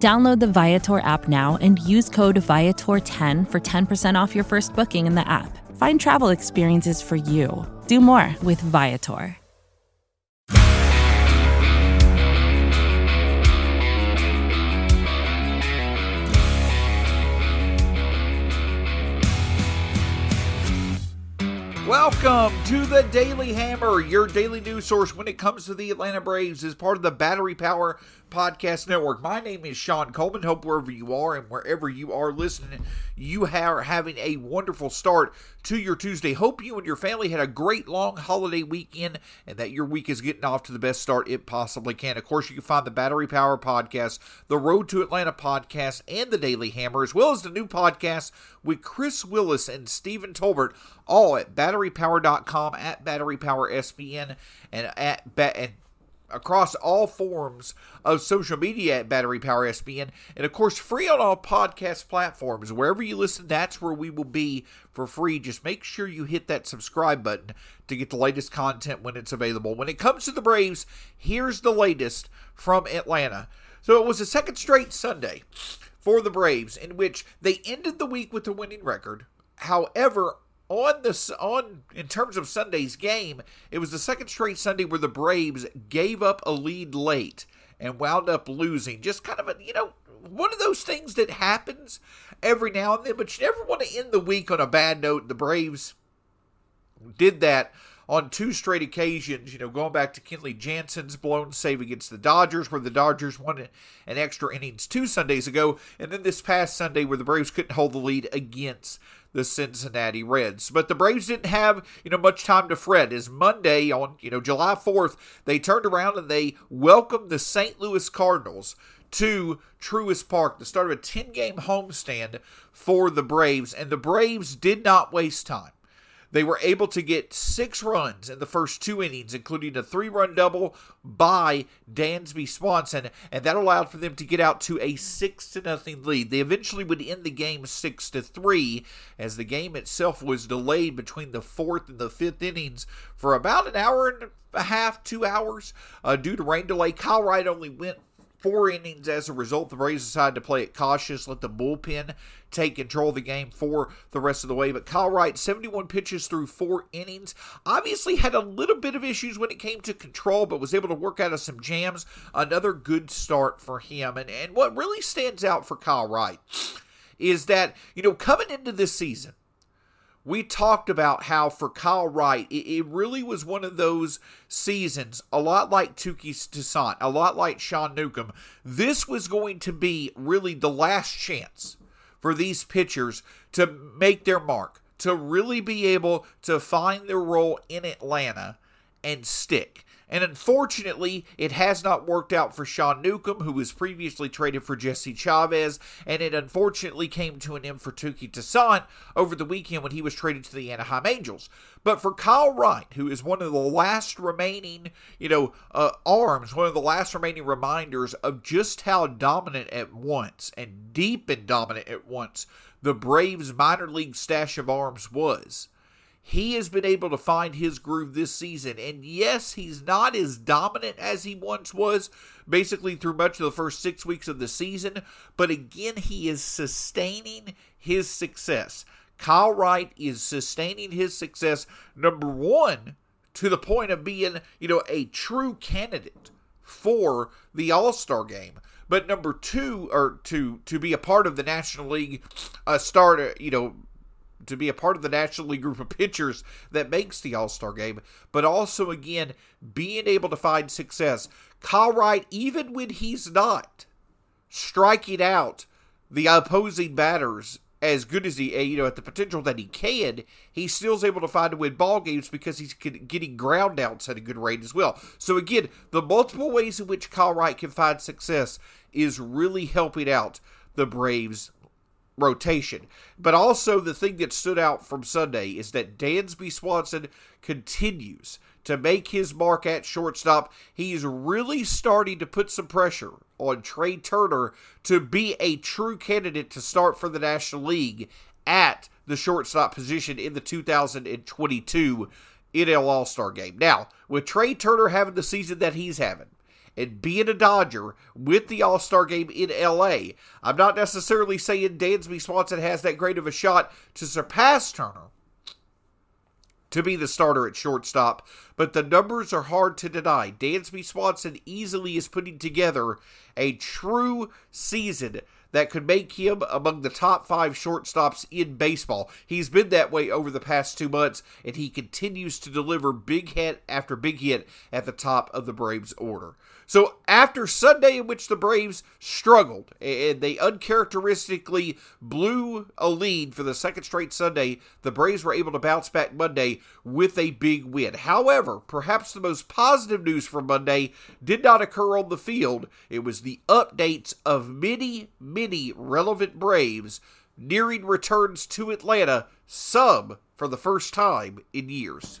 Download the Viator app now and use code Viator10 for 10% off your first booking in the app. Find travel experiences for you. Do more with Viator. Welcome to the Daily Hammer, your daily news source when it comes to the Atlanta Braves, as part of the Battery Power Podcast Network. My name is Shawn Coleman. Hope wherever you are and wherever you are listening, you are having a wonderful start to your Tuesday. Hope you and your family had a great long holiday weekend and that your week is getting off to the best start it possibly can. Of course, you can find the Battery Power Podcast, the Road to Atlanta Podcast, and the Daily Hammer, as well as the new podcast with Chris Willis and Stephen Tolbert, all at batterypower.com, at batterypowersbn, and at ba- and across all forms of social media at Battery Power SBN, and of course, free on all podcast platforms. Wherever you listen, that's where we will be for free. Just make sure you hit that subscribe button to get the latest content when it's available. When it comes to the Braves, here's the latest from Atlanta. So it was a second straight Sunday for the Braves in which they ended the week with a winning record. However, on this on in terms of Sunday's game, it was the second straight Sunday where the Braves gave up a lead late and wound up losing. Just kind of a you know one of those things that happens every now and then, but you never want to end the week on a bad note. The Braves did that on two straight occasions, you know, going back to Kenley Jansen's blown save against the Dodgers, where the Dodgers won an extra innings two Sundays ago, and then this past Sunday where the Braves couldn't hold the lead against the Cincinnati Reds. But the Braves didn't have, you know, much time to fret. As Monday on, you know, July 4th, they turned around and they welcomed the St. Louis Cardinals to Truist Park, the start of a 10-game homestand for the Braves, and the Braves did not waste time. They were able to get six runs in the first two innings, including a three run double by Dansby Swanson, and that allowed for them to get out to a six to nothing lead. They eventually would end the game six to three, as the game itself was delayed between the fourth and the fifth innings for about an hour and a half, two hours, uh, due to rain delay. Kyle Wright only went four innings as a result. The Braves decided to play it cautious, let the bullpen take control of the game for the rest of the way. But Kyle Wright, 71 pitches through four innings, obviously had a little bit of issues when it came to control, but was able to work out of some jams. Another good start for him. And, and what really stands out for Kyle Wright is that, you know, coming into this season, we talked about how for Kyle Wright, it, it, really was one of those seasons, a lot like Touki Toussaint, a lot like Sean Newcomb. This was going to be really the last chance for these pitchers to make their mark, to really be able to find their role in Atlanta and stick. And unfortunately, it has not worked out for Sean Newcomb, who was previously traded for Jesse Chavez, and it unfortunately came to an end for Touki Toussaint over the weekend when he was traded to the Anaheim Angels. But for Kyle Wright, who is one of the last remaining, you know, uh, arms, one of the last remaining reminders of just how dominant at once and deep and dominant at once the Braves minor league stash of arms was he has been able to find his groove this season. And yes, he's not as dominant as he once was, basically through much of the first six weeks of the season. But again, he is sustaining his success. Kyle Wright is sustaining his success, number one, to the point of being, you know, a true candidate for the All Star game. But number two, or to to be a part of the National League, uh, start, you know, to be a part of the National League group of pitchers that makes the All Star game, but also, again, being able to find success. Kyle Wright, even when he's not striking out the opposing batters as good as he, eh, you know, at the potential that he can, he still is able to find to win ball games because he's getting ground outs at a good rate as well. So again, the multiple ways in which Kyle Wright can find success is really helping out the Braves rotation. But also, the thing that stood out from Sunday is that Dansby Swanson continues to make his mark at shortstop. He's really starting to put some pressure on Trea Turner to be a true candidate to start for the National League at the shortstop position in the 2022 NL All Star game. Now, with Trea Turner having the season that he's having, and being a Dodger with the All Star game in LA, I'm not necessarily saying Dansby Swanson has that great of a shot to surpass Turner to be the starter at shortstop, but the numbers are hard to deny. Dansby Swanson easily is putting together a true season that could make him among the top five shortstops in baseball. He's been that way over the past two months, and he continues to deliver big hit after big hit at the top of the Braves order. So after Sunday in which the Braves struggled and they uncharacteristically blew a lead for the second straight Sunday, the Braves were able to bounce back Monday with a big win. However, perhaps the most positive news from Monday did not occur on the field. It was the updates of many, many relevant Braves nearing returns to Atlanta, some for the first time in years.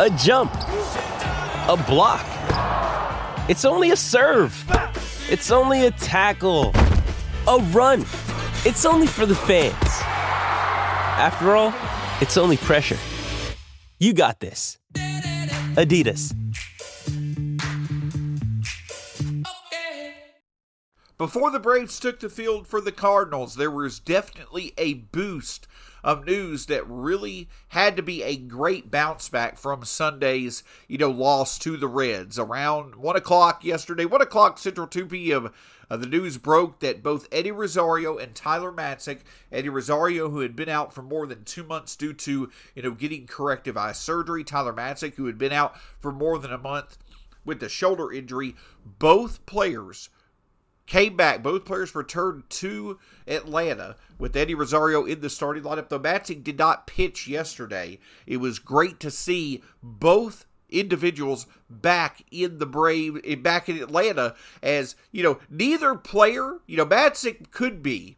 a jump, a block. It's only a serve. It's only a tackle, a run. It's only for the fans. After all, it's only pressure. You got this. Adidas. Before the Braves took the field for the Cardinals, there was definitely a boost of news that really had to be a great bounce back from Sunday's, you know, loss to the Reds. Around 1 o'clock yesterday, 1 o'clock Central 2 p.m., uh, the news broke that both Eddie Rosario and Tyler Matzek, Eddie Rosario, who had been out for more than two months due to, you know, getting corrective eye surgery, Tyler Matzek, who had been out for more than a month with the shoulder injury, both players came back. Both players returned to Atlanta with Eddie Rosario in the starting lineup. Though Matzek did not pitch yesterday, it was great to see both individuals back in the Brave, back in Atlanta. As you know, neither player, you know, Matzek could be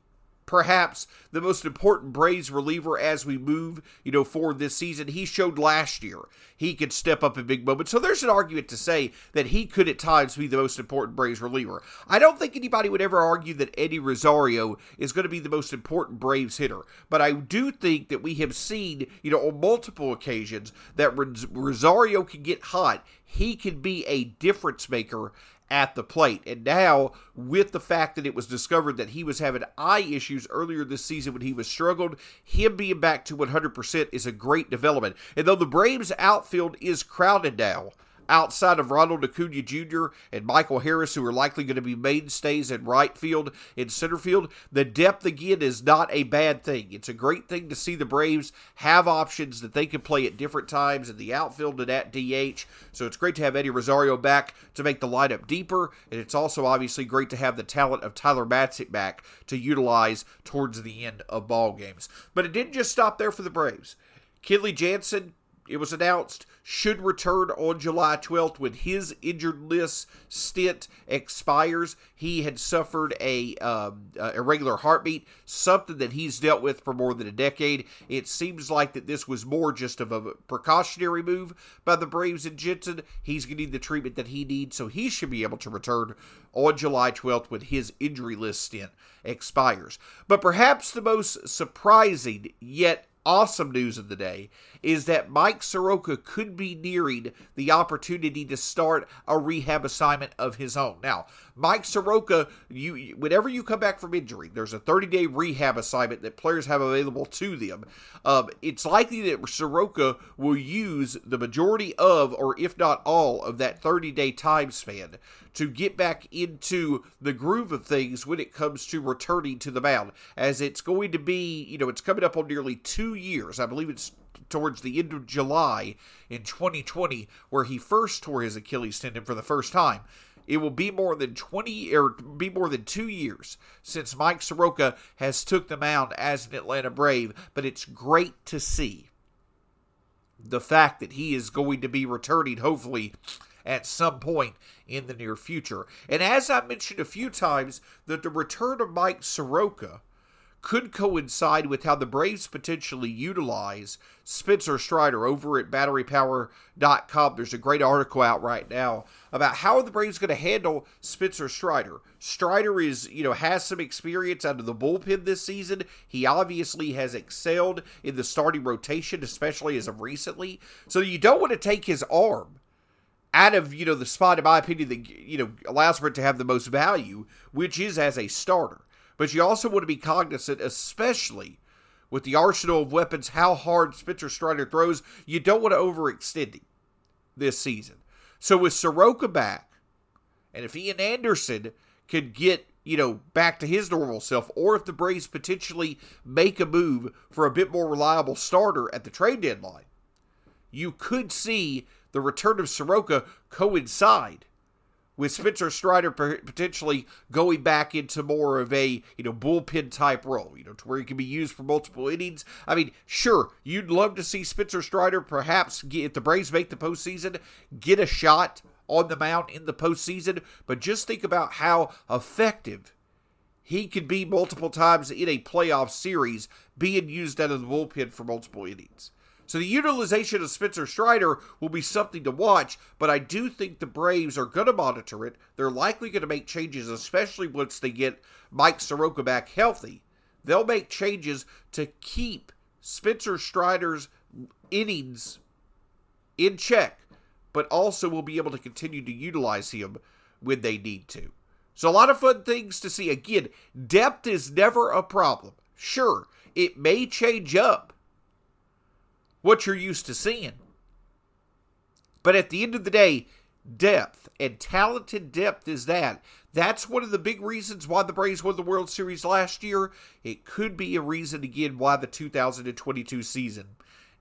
perhaps the most important Braves reliever as we move, you know, forward this season. He showed last year he could step up in big moments. So there's an argument to say that he could at times be the most important Braves reliever. I don't think anybody would ever argue that Eddie Rosario is going to be the most important Braves hitter, but I do think that we have seen, you know, on multiple occasions that Rosario can get hot. He can be a difference maker at the plate. And now, with the fact that it was discovered that he was having eye issues earlier this season when he was struggled, him being back to 100% is a great development. And though the Braves outfield is crowded now, outside of Ronald Acuna Jr. and Michael Harris, who are likely going to be mainstays in right field and center field, the depth again is not a bad thing. It's a great thing to see the Braves have options that they can play at different times in the outfield and at DH. So it's great to have Eddie Rosario back to make the lineup deeper, and it's also obviously great to have the talent of Tyler Matzek back to utilize towards the end of ball games. But it didn't just stop there for the Braves. Kenley Jansen it was announced, should return on July 12th when his injured list stint expires. He had suffered a um, irregular heartbeat, something that he's dealt with for more than a decade. It seems like that this was more just of a precautionary move by the Braves and Jansen. He's getting the treatment that he needs, so he should be able to return on July 12th when his injury list stint expires. But perhaps the most surprising yet awesome news of the day is that Mike Soroka could be nearing the opportunity to start a rehab assignment of his own. Now, Mike Soroka, you whenever you come back from injury, there's a 30-day rehab assignment that players have available to them. Um, it's likely that Soroka will use the majority of, or if not all, of that 30-day time span to get back into the groove of things when it comes to returning to the mound, as it's going to be, you know, it's coming up on nearly two years. I believe it's towards the end of July in 2020 where he first tore his Achilles tendon for the first time. It will be more than 20 or be more than 2 years since Mike Soroka has took the mound as an Atlanta Brave, but it's great to see the fact that he is going to be returning hopefully at some point in the near future. And as I mentioned a few times, that the return of Mike Soroka could coincide with how the Braves potentially utilize Spencer Strider over at batterypower.com. There's a great article out right now about how the Braves going to handle Spencer Strider. Strider is, you know, has some experience out of the bullpen this season. He obviously has excelled in the starting rotation, especially as of recently. So you don't want to take his arm out of, you know, the spot, in my opinion, that, you know, allows for it to have the most value, which is as a starter. But you also want to be cognizant, especially with the arsenal of weapons, how hard Spencer Strider throws. You don't want to overextend him this season. So with Soroka back, and if Ian Anderson could get you know back to his normal self, or if the Braves potentially make a move for a bit more reliable starter at the trade deadline, you could see the return of Soroka coincide with Spencer Strider potentially going back into more of a you know bullpen type role, you know, to where he can be used for multiple innings. I mean, sure, you'd love to see Spencer Strider perhaps get, if the Braves make the postseason, get a shot on the mound in the postseason, but just think about how effective he could be multiple times in a playoff series being used out of the bullpen for multiple innings. So the utilization of Spencer Strider will be something to watch, but I do think the Braves are going to monitor it. They're likely going to make changes, especially once they get Mike Soroka back healthy. They'll make changes to keep Spencer Strider's innings in check, but also will be able to continue to utilize him when they need to. So, a lot of fun things to see. Again, depth is never a problem. Sure, it may change up what you're used to seeing. But at the end of the day, depth and talented depth is that. That's one of the big reasons why the Braves won the World Series last year. It could be a reason again why the 2022 season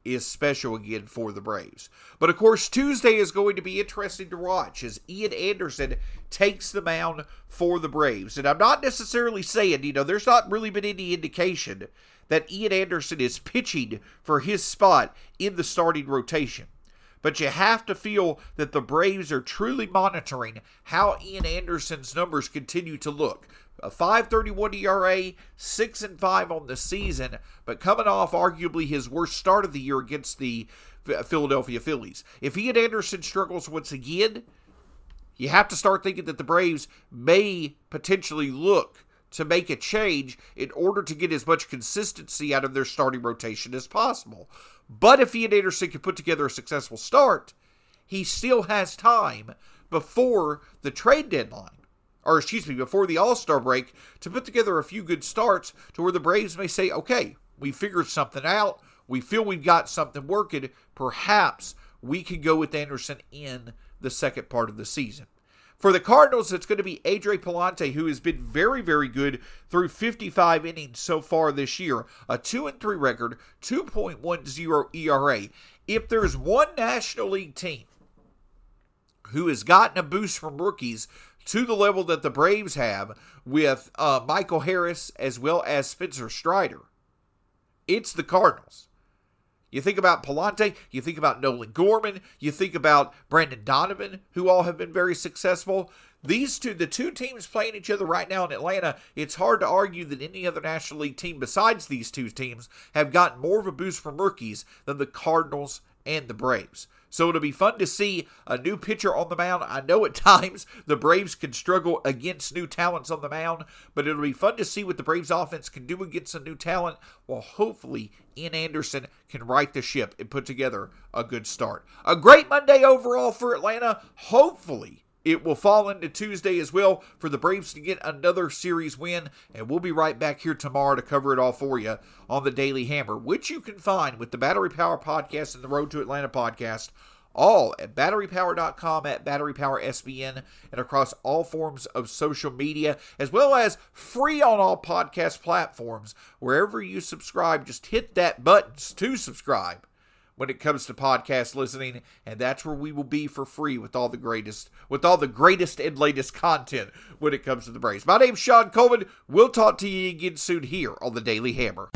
is special again for the Braves. But of course, Tuesday is going to be interesting to watch as Ian Anderson takes the mound for the Braves. And I'm not necessarily saying, you know, there's not really been any indication that Ian Anderson is pitching for his spot in the starting rotation. But you have to feel that the Braves are truly monitoring how Ian Anderson's numbers continue to look. A 531 ERA, 6 and 5 on the season, but coming off arguably his worst start of the year against the Philadelphia Phillies. If Ian Anderson struggles once again, you have to start thinking that the Braves may potentially look to make a change in order to get as much consistency out of their starting rotation as possible. But if Ian Anderson can put together a successful start, he still has time before the trade deadline, or excuse me, before the All Star break, to put together a few good starts to where the Braves may say, okay, we figured something out. We feel we've got something working. Perhaps we can go with Anderson in the second part of the season. For the Cardinals, it's going to be Adrian Pallante, who has been very, very good through 55 innings so far this year. A 2 and 3 record, 2.10 ERA. If there's one National League team who has gotten a boost from rookies to the level that the Braves have with uh, Michael Harris as well as Spencer Strider, it's the Cardinals. You think about Pallante, you think about Nolan Gorman, you think about Brendan Donovan, who all have been very successful. These two, the two teams playing each other right now in Atlanta, it's hard to argue that any other National League team besides these two teams have gotten more of a boost from rookies than the Cardinals and the Braves. So it'll be fun to see a new pitcher on the mound. I know at times the Braves can struggle against new talents on the mound, but it'll be fun to see what the Braves offense can do against a new talent. While hopefully Ian Anderson can right the ship and put together a good start. A great Monday overall for Atlanta. Hopefully it will fall into Tuesday as well for the Braves to get another series win. And we'll be right back here tomorrow to cover it all for you on the Daily Hammer, which you can find with the Battery Power Podcast and the Road to Atlanta podcast, all at batterypower.com, at batterypowersbn, and across all forms of social media, as well as free on all podcast platforms. Wherever you subscribe, just hit that button to subscribe when it comes to podcast listening, and that's where we will be for free with all the greatest, with all the greatest and latest content when it comes to the Braves. My name's shawn Coleman. We'll talk to you again soon here on the Daily Hammer.